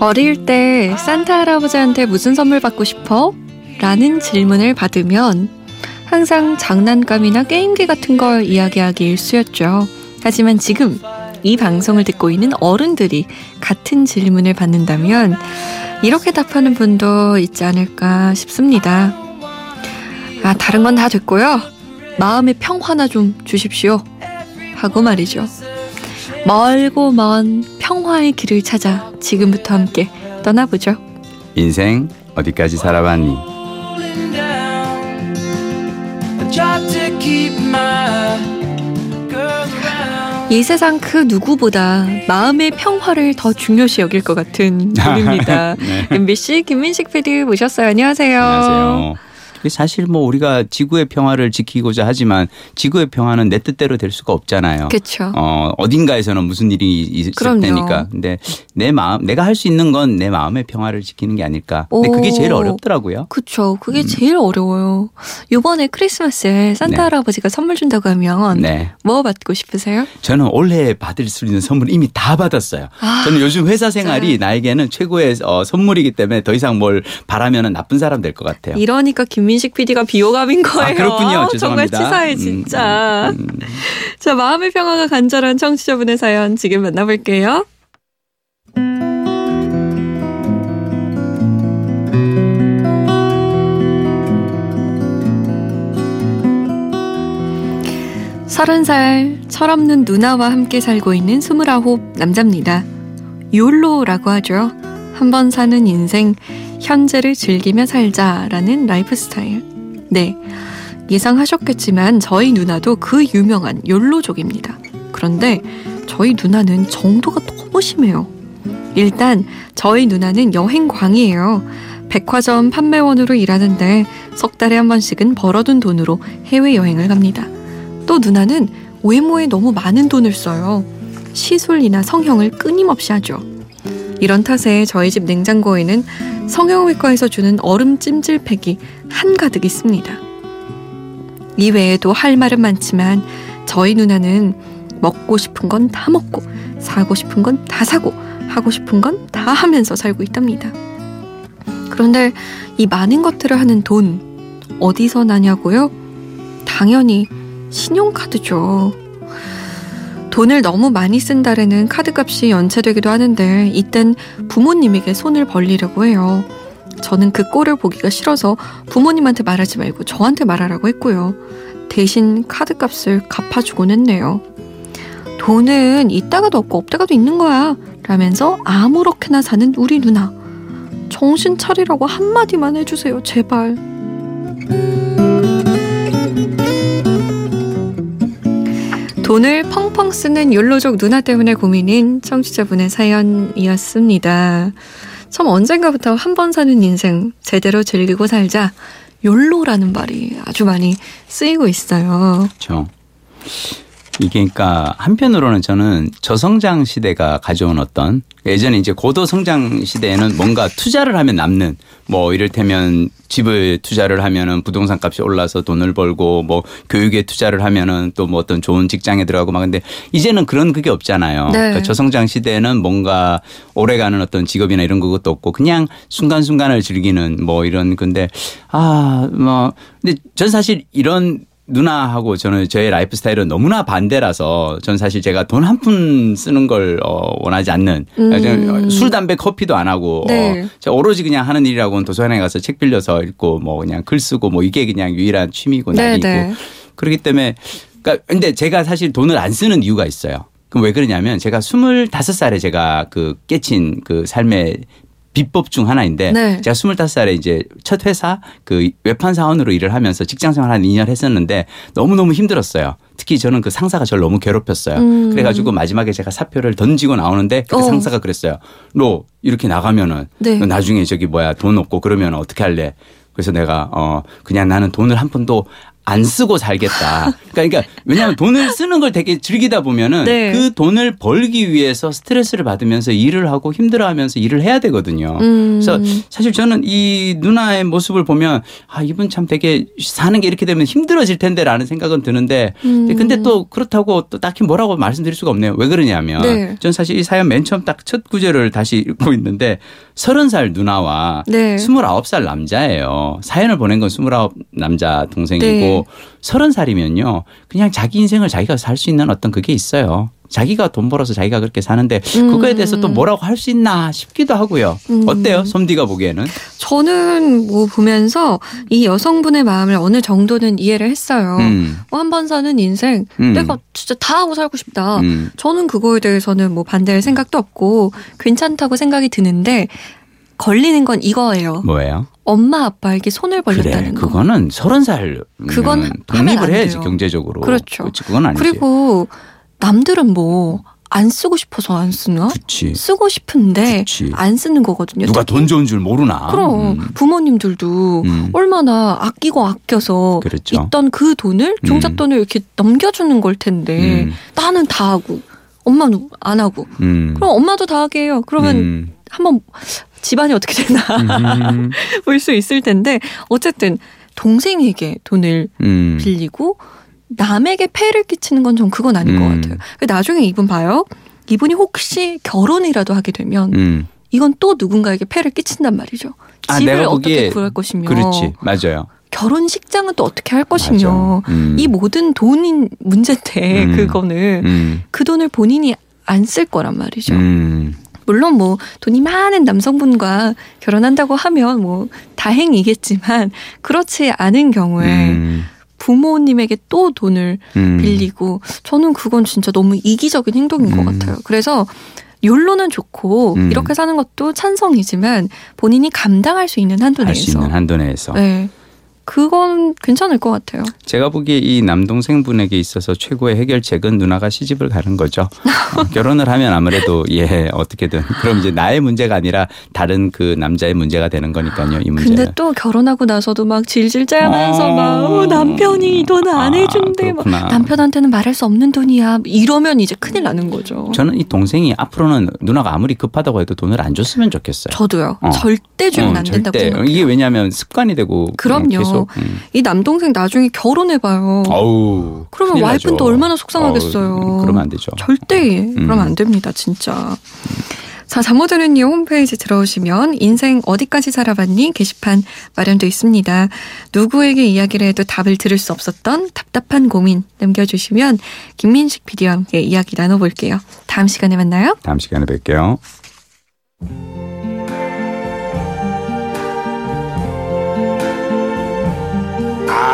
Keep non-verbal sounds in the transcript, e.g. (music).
어릴 때 산타 할아버지한테 무슨 선물 받고 싶어? 라는 질문을 받으면 항상 장난감이나 게임기 같은 걸 이야기하기 일쑤였죠. 하지만 지금 이 방송을 듣고 있는 어른들이 같은 질문을 받는다면 이렇게 답하는 분도 있지 않을까 싶습니다. 아, 다른 건 다 됐고요. 마음의 평화나 좀 주십시오. 하고 말이죠. 멀고 먼 평화의 길을 찾아 지금부터 함께 떠나보죠. 인생 어디까지 살아봤니? 이 세상 그 누구보다 마음의 평화를 더 중요시 여길 것 같은 분입니다. (laughs) 네. MBC 김민식 PD 모셨어요. 안녕하세요. 안녕하세요. 사실 뭐 우리가 지구의 평화를 지키고자 하지만 지구의 평화는 내 뜻대로 될 수가 없잖아요. 그렇죠. 어, 어딘가에서는 무슨 일이 있을 그럼요. 테니까. 근데 내 마음 내가 할 수 있는 건 내 마음의 평화를 지키는 게 아닐까. 근데 오. 그게 제일 어렵더라고요. 그렇죠. 그게 음. 제일 어려워요. 이번에 크리스마스에 산타 네. 할아버지가 선물 준다고 하면 네. 뭐 받고 싶으세요? 저는 올해 받을 수 있는 선물 이미 다 받았어요. 아, 저는 요즘 회사 생활이 진짜. 나에게는 최고의 어, 선물이기 때문에 더 이상 뭘 바라면 나쁜 사람 될 것 같아요. 이러니까 김 김민식 PD가 비호감인 아, 거예요. 아, 그렇군요. 죄송합니다. 정말 치사해 음, 진짜. 음, 음, 음. 자 마음의 평화가 간절한 청취자분의 사연 지금 만나볼게요. 서른 살 철없는 누나와 함께 살고 있는 스물아홉 남자입니다. 욜로라고 하죠. 한 번 사는 인생 현재를 즐기며 살자라는 라이프 스타일. 네. 예상하셨겠지만 저희 누나도 그 유명한 욜로족입니다. 그런데 저희 누나는 정도가 너무 심해요. 일단 저희 누나는 여행광이에요. 백화점 판매원으로 일하는데 석 달에 한 번씩은 벌어둔 돈으로 해외여행을 갑니다. 또 누나는 외모에 너무 많은 돈을 써요. 시술이나 성형을 끊임없이 하죠. 이런 탓에 저희 집 냉장고에는 성형외과에서 주는 얼음 찜질팩이 한가득 있습니다. 이외에도 할 말은 많지만 저희 누나는 먹고 싶은 건 다 먹고 사고 싶은 건 다 사고 하고 싶은 건 다 하면서 살고 있답니다. 그런데 이 많은 것들을 하는 돈 어디서 나냐고요? 당연히 신용카드죠. 돈을 너무 많이 쓴 달에는 카드값이 연체되기도 하는데 이땐 부모님에게 손을 벌리려고 해요. 저는 그 꼴을 보기가 싫어서 부모님한테 말하지 말고 저한테 말하라고 했고요. 대신 카드값을 갚아주곤 했네요. 돈은 있다가도 없고 없다가도 있는 거야. 라면서 아무렇게나 사는 우리 누나. 정신 차리라고 한마디만 해주세요, 제발. 돈을 펑펑 쓰는 욜로족 누나 때문에 고민인 청취자분의 사연이었습니다. 참 언젠가부터 한 번 사는 인생 제대로 즐기고 살자 욜로라는 말이 아주 많이 쓰이고 있어요. 그렇죠. 이게 그러니까 한편으로는 저는 저성장 시대가 가져온 어떤 예전에 이제 고도 성장 시대에는 뭔가 투자를 하면 남는 뭐 이를테면 집을 투자를 하면은 부동산 값이 올라서 돈을 벌고 뭐 교육에 투자를 하면은 또 뭐 어떤 좋은 직장에 들어가고 막 근데 이제는 그런 그게 없잖아요. 네. 그러니까 저성장 시대에는 뭔가 오래가는 어떤 직업이나 이런 것도 없고 그냥 순간순간을 즐기는 뭐 이런 근데 아 뭐 근데 전 사실 이런 누나하고 저는 저의 라이프 스타일은 너무나 반대라서 전 사실 제가 돈 한 푼 쓰는 걸 어, 원하지 않는 음. 술 담배 커피도 안 하고 어, 네. 어, 오로지 그냥 하는 일이라고는 도서관에 가서 책 빌려서 읽고 뭐 그냥 글 쓰고 뭐 이게 그냥 유일한 취미고 네, 날이고 네. 그렇기 때문에 그러니까 근데 제가 사실 돈을 안 쓰는 이유가 있어요. 그럼 왜 그러냐면 제가 스물다섯 살에 제가 그 깨친 그 삶의 비법 중 하나인데 네. 제가 25살에 이제 첫 회사 그 외판 사원으로 일을 하면서 직장 생활 한 2년 했었는데 너무너무 힘들었어요. 특히 저는 그 상사가 저를 너무 괴롭혔어요. 음. 그래가지고 마지막에 제가 사표를 던지고 나오는데 그 상사가 그랬어요. 너 이렇게 나가면은 네. 나중에 저기 뭐야 돈 없고 그러면 어떻게 할래? 그래서 내가 어 그냥 나는 돈을 한 푼도 안 쓰고 살겠다. 그러니까, 그러니까 왜냐하면 돈을 쓰는 걸 되게 즐기다 보면은 네. 그 돈을 벌기 위해서 스트레스를 받으면서 일을 하고 힘들어하면서 일을 해야 되거든요. 음. 그래서 사실 저는 이 누나의 모습을 보면 아 이분 참 되게 사는 게 이렇게 되면 힘들어질 텐데라는 생각은 드는데 음. 근데 또 그렇다고 또 딱히 뭐라고 말씀드릴 수가 없네요. 왜 그러냐면 네. 전 사실 이 사연 맨 처음 딱 첫 구절을 다시 읽고 있는데 서른 살 누나와 네. 스물아홉 살 남자예요. 사연을 보낸 건 스물아홉 남자 동생이고 네. 서른 살이면요. 그냥 자기 인생을 자기가 살 수 있는 어떤 그게 있어요. 자기가 돈 벌어서 자기가 그렇게 사는데 그거에 대해서 또 뭐라고 할 수 있나 싶기도 하고요. 음. 어때요? 솜디가 보기에는? 저는 뭐 보면서 이 여성분의 마음을 어느 정도는 이해를 했어요. 음. 뭐한 번 사는 인생 음. 내가 진짜 다 하고 살고 싶다. 음. 저는 그거에 대해서는 뭐 반대할 생각도 없고 괜찮다고 생각이 드는데 걸리는 건 이거예요. 뭐예요? 엄마 아빠에게 손을 그래, 벌렸다는 거. 그거는 서른 살 그건 하면 독립을 안 해야지. 경제적으로. 그렇죠. 그렇지, 그건 아니지. 그리고 남들은 뭐 안 쓰고 싶어서 안 쓰나? 그렇지. 쓰고 싶은데 그치. 안 쓰는 거거든요. 누가 돈 좋은 줄 모르나? 그럼 음. 부모님들도 음. 얼마나 아끼고 아껴서 그렇죠. 있던 그 돈을 종잣돈을 이렇게 넘겨주는 걸 텐데 음. 나는 다 하고 엄마는 안 하고 음. 그럼 엄마도 다 하게 해요. 그러면 음. 한번 집안이 어떻게 되나 음. (laughs) 볼수 있을 텐데 어쨌든 동생에게 돈을 음. 빌리고 남에게 폐를 끼치는 건전 그건 아닌 것 음. 같아요. 나중에 이분 봐요. 이분이 혹시 결혼이라도 하게 되면 음. 이건 또 누군가에게 폐를 끼친단 말이죠. 아, 집을 어떻게 구할 것이며 그렇지. 맞아요. 결혼식장은 또 어떻게 할 것이며. 음. 이 모든 돈인 문제인데 음. 그거는 음. 그 돈을 본인이 안 쓸 거란 말이죠. 음. 물론 뭐 돈이 많은 남성분과 결혼한다고 하면 뭐 다행이겠지만 그렇지 않은 경우에 음. 부모님에게 또 돈을 음. 빌리고 저는 그건 진짜 너무 이기적인 행동인 것 음. 같아요. 그래서 욜로는 좋고 음. 이렇게 사는 것도 찬성이지만 본인이 감당할 수 있는 한도 내에서 있는 한도 내에서. 네. 그건 괜찮을 것 같아요. 제가 보기에 이 남동생분에게 있어서 최고의 해결책은 누나가 시집을 가는 거죠. 어, (laughs) 결혼을 하면 아무래도 예 어떻게든 그럼 이제 나의 문제가 아니라 다른 그 남자의 문제가 되는 거니까요. 이 문제는. 근데 또 결혼하고 나서도 막 질질 짜면서 어. 막 어, 남편이 이돈안 아, 해준대. 막. 남편한테는 말할 수 없는 돈이야. 이러면 이제 큰일 나는 거죠. 저는 이 동생이 앞으로는 누나가 아무리 급하다고 해도 돈을 안 줬으면 좋겠어요. 저도요. 어. 절대 주면 어, 안 된다고 절대. 생각해요. 이게 왜냐하면 습관이 되고 그럼요. 계속. 음. 이 남동생 나중에 결혼해봐요. 어우. 그러면 와이프는. 또 얼마나 속상하겠어요. 어우, 그러면 안 되죠. 절대 그러면 안 됩니다, 진짜. 자, 잠모드는요 홈페이지 들어오시면 인생 어디까지 살아봤니 게시판 마련돼 있습니다. 누구에게 이야기를 해도 답을 들을 수 없었던 답답한 고민 남겨주시면 김민식 PD와 함께 이야기 나눠볼게요. 다음 시간에 만나요. 다음 시간에 뵐게요.